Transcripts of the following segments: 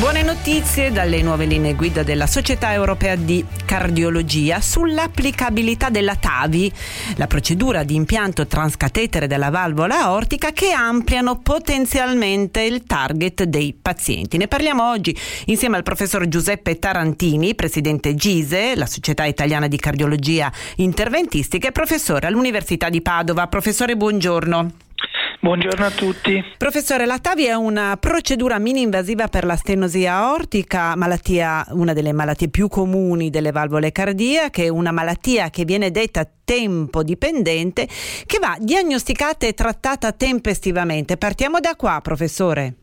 Buone notizie dalle nuove linee guida della Società Europea di Cardiologia sull'applicabilità della TAVI, la procedura di impianto transcatetere della valvola aortica che ampliano potenzialmente il target dei pazienti. Ne parliamo oggi insieme al professor Giuseppe Tarantini, presidente GISE, la Società Italiana di Cardiologia Interventistica e professore all'Università di Padova. Professore, buongiorno. Buongiorno a tutti. Professore, la TAVI è una procedura mini-invasiva per la stenosi aortica, malattia, una delle malattie più comuni delle valvole cardiache, una malattia che viene detta tempo dipendente, che va diagnosticata e trattata tempestivamente. Partiamo da qua, professore.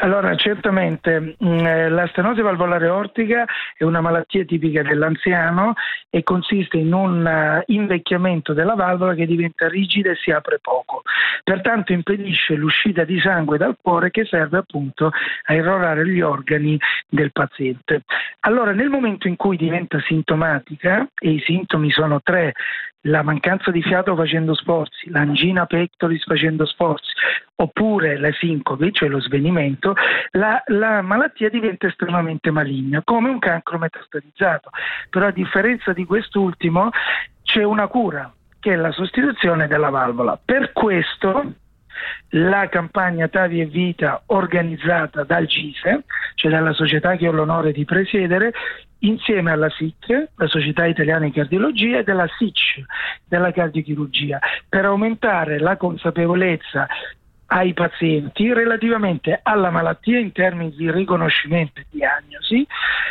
Allora, certamente mh, mm, eh, la stenosi valvolare ortica è una malattia tipica dell'anziano e consiste in un uh, invecchiamento della valvola che diventa rigida e si apre poco. Pertanto impedisce l'uscita di sangue dal cuore che serve appunto a irrorare gli organi del paziente. Allora, nel momento in cui diventa sintomatica, e i sintomi sono tre, la mancanza di fiato facendo sforzi, l'angina pectoris facendo sforzi, oppure la sincope, cioè lo svenimento, la, la, malattia diventa estremamente maligna, come un cancro metastatizzato. Però a differenza di quest'ultimo c'è una cura, che è la sostituzione della valvola. Per questo la campagna Tavi e Vita organizzata dal GISE, cioè dalla società che ho l'onore di presiedere, insieme alla SIC, la Società Italiana di Cardiologia, e della SIC, della cardiochirurgia, per aumentare la consapevolezza ai pazienti relativamente alla malattia in termini di riconoscimento e diagnosi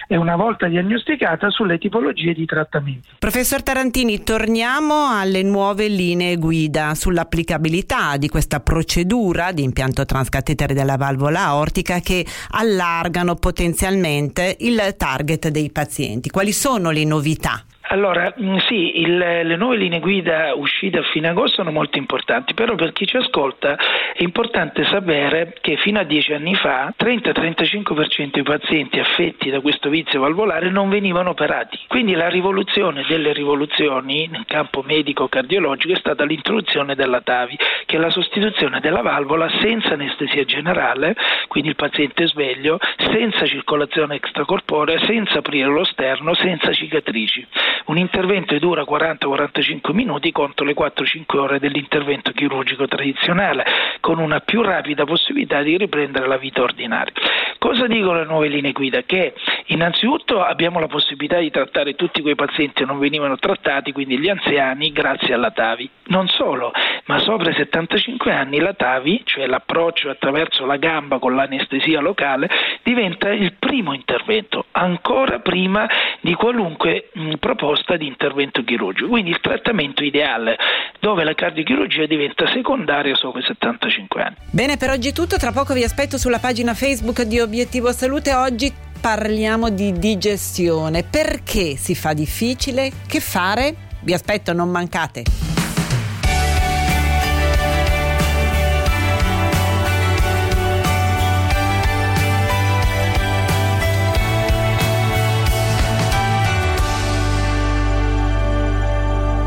e una volta diagnosticata sulle tipologie di trattamento. Professor Tarantini, torniamo alle nuove linee guida sull'applicabilità di questa procedura di impianto transcatetere della valvola aortica che allargano potenzialmente il target dei pazienti. Quali sono le novità? Allora, mm, sì, il, le nuove linee guida uscite a fine agosto sono molto importanti, però per chi ci ascolta è importante sapere che fino a dieci anni fa 30-35% dei pazienti affetti da questo vizio valvolare non venivano operati. Quindi la rivoluzione delle rivoluzioni nel campo medico-cardiologico è stata l'introduzione della TAVI, che è la sostituzione della valvola senza anestesia generale, quindi il paziente sveglio, senza circolazione extracorporea, senza aprire lo sterno, senza cicatrici un intervento che dura 40-45 minuti contro le 4-5 ore dell'intervento chirurgico tradizionale, con una più rapida possibilità di riprendere la vita ordinaria. Cosa dicono le nuove linee guida? Che innanzitutto abbiamo la possibilità di trattare tutti quei pazienti che non venivano trattati, quindi gli anziani, grazie alla TAVI. Non solo, ma sopra i 75 anni la TAVI, cioè l'approccio attraverso la gamba con l'anestesia locale, diventa il primo intervento, ancora prima di qualunque mh, proposta di intervento chirurgico. Quindi il trattamento ideale dove la cardiochirurgia diventa secondaria sopra i 75 anni. Bene, per oggi è tutto. Tra poco vi aspetto sulla pagina Facebook di Obiettivo Salute. Oggi parliamo di digestione. Perché si fa difficile? Che fare? Vi aspetto, non mancate.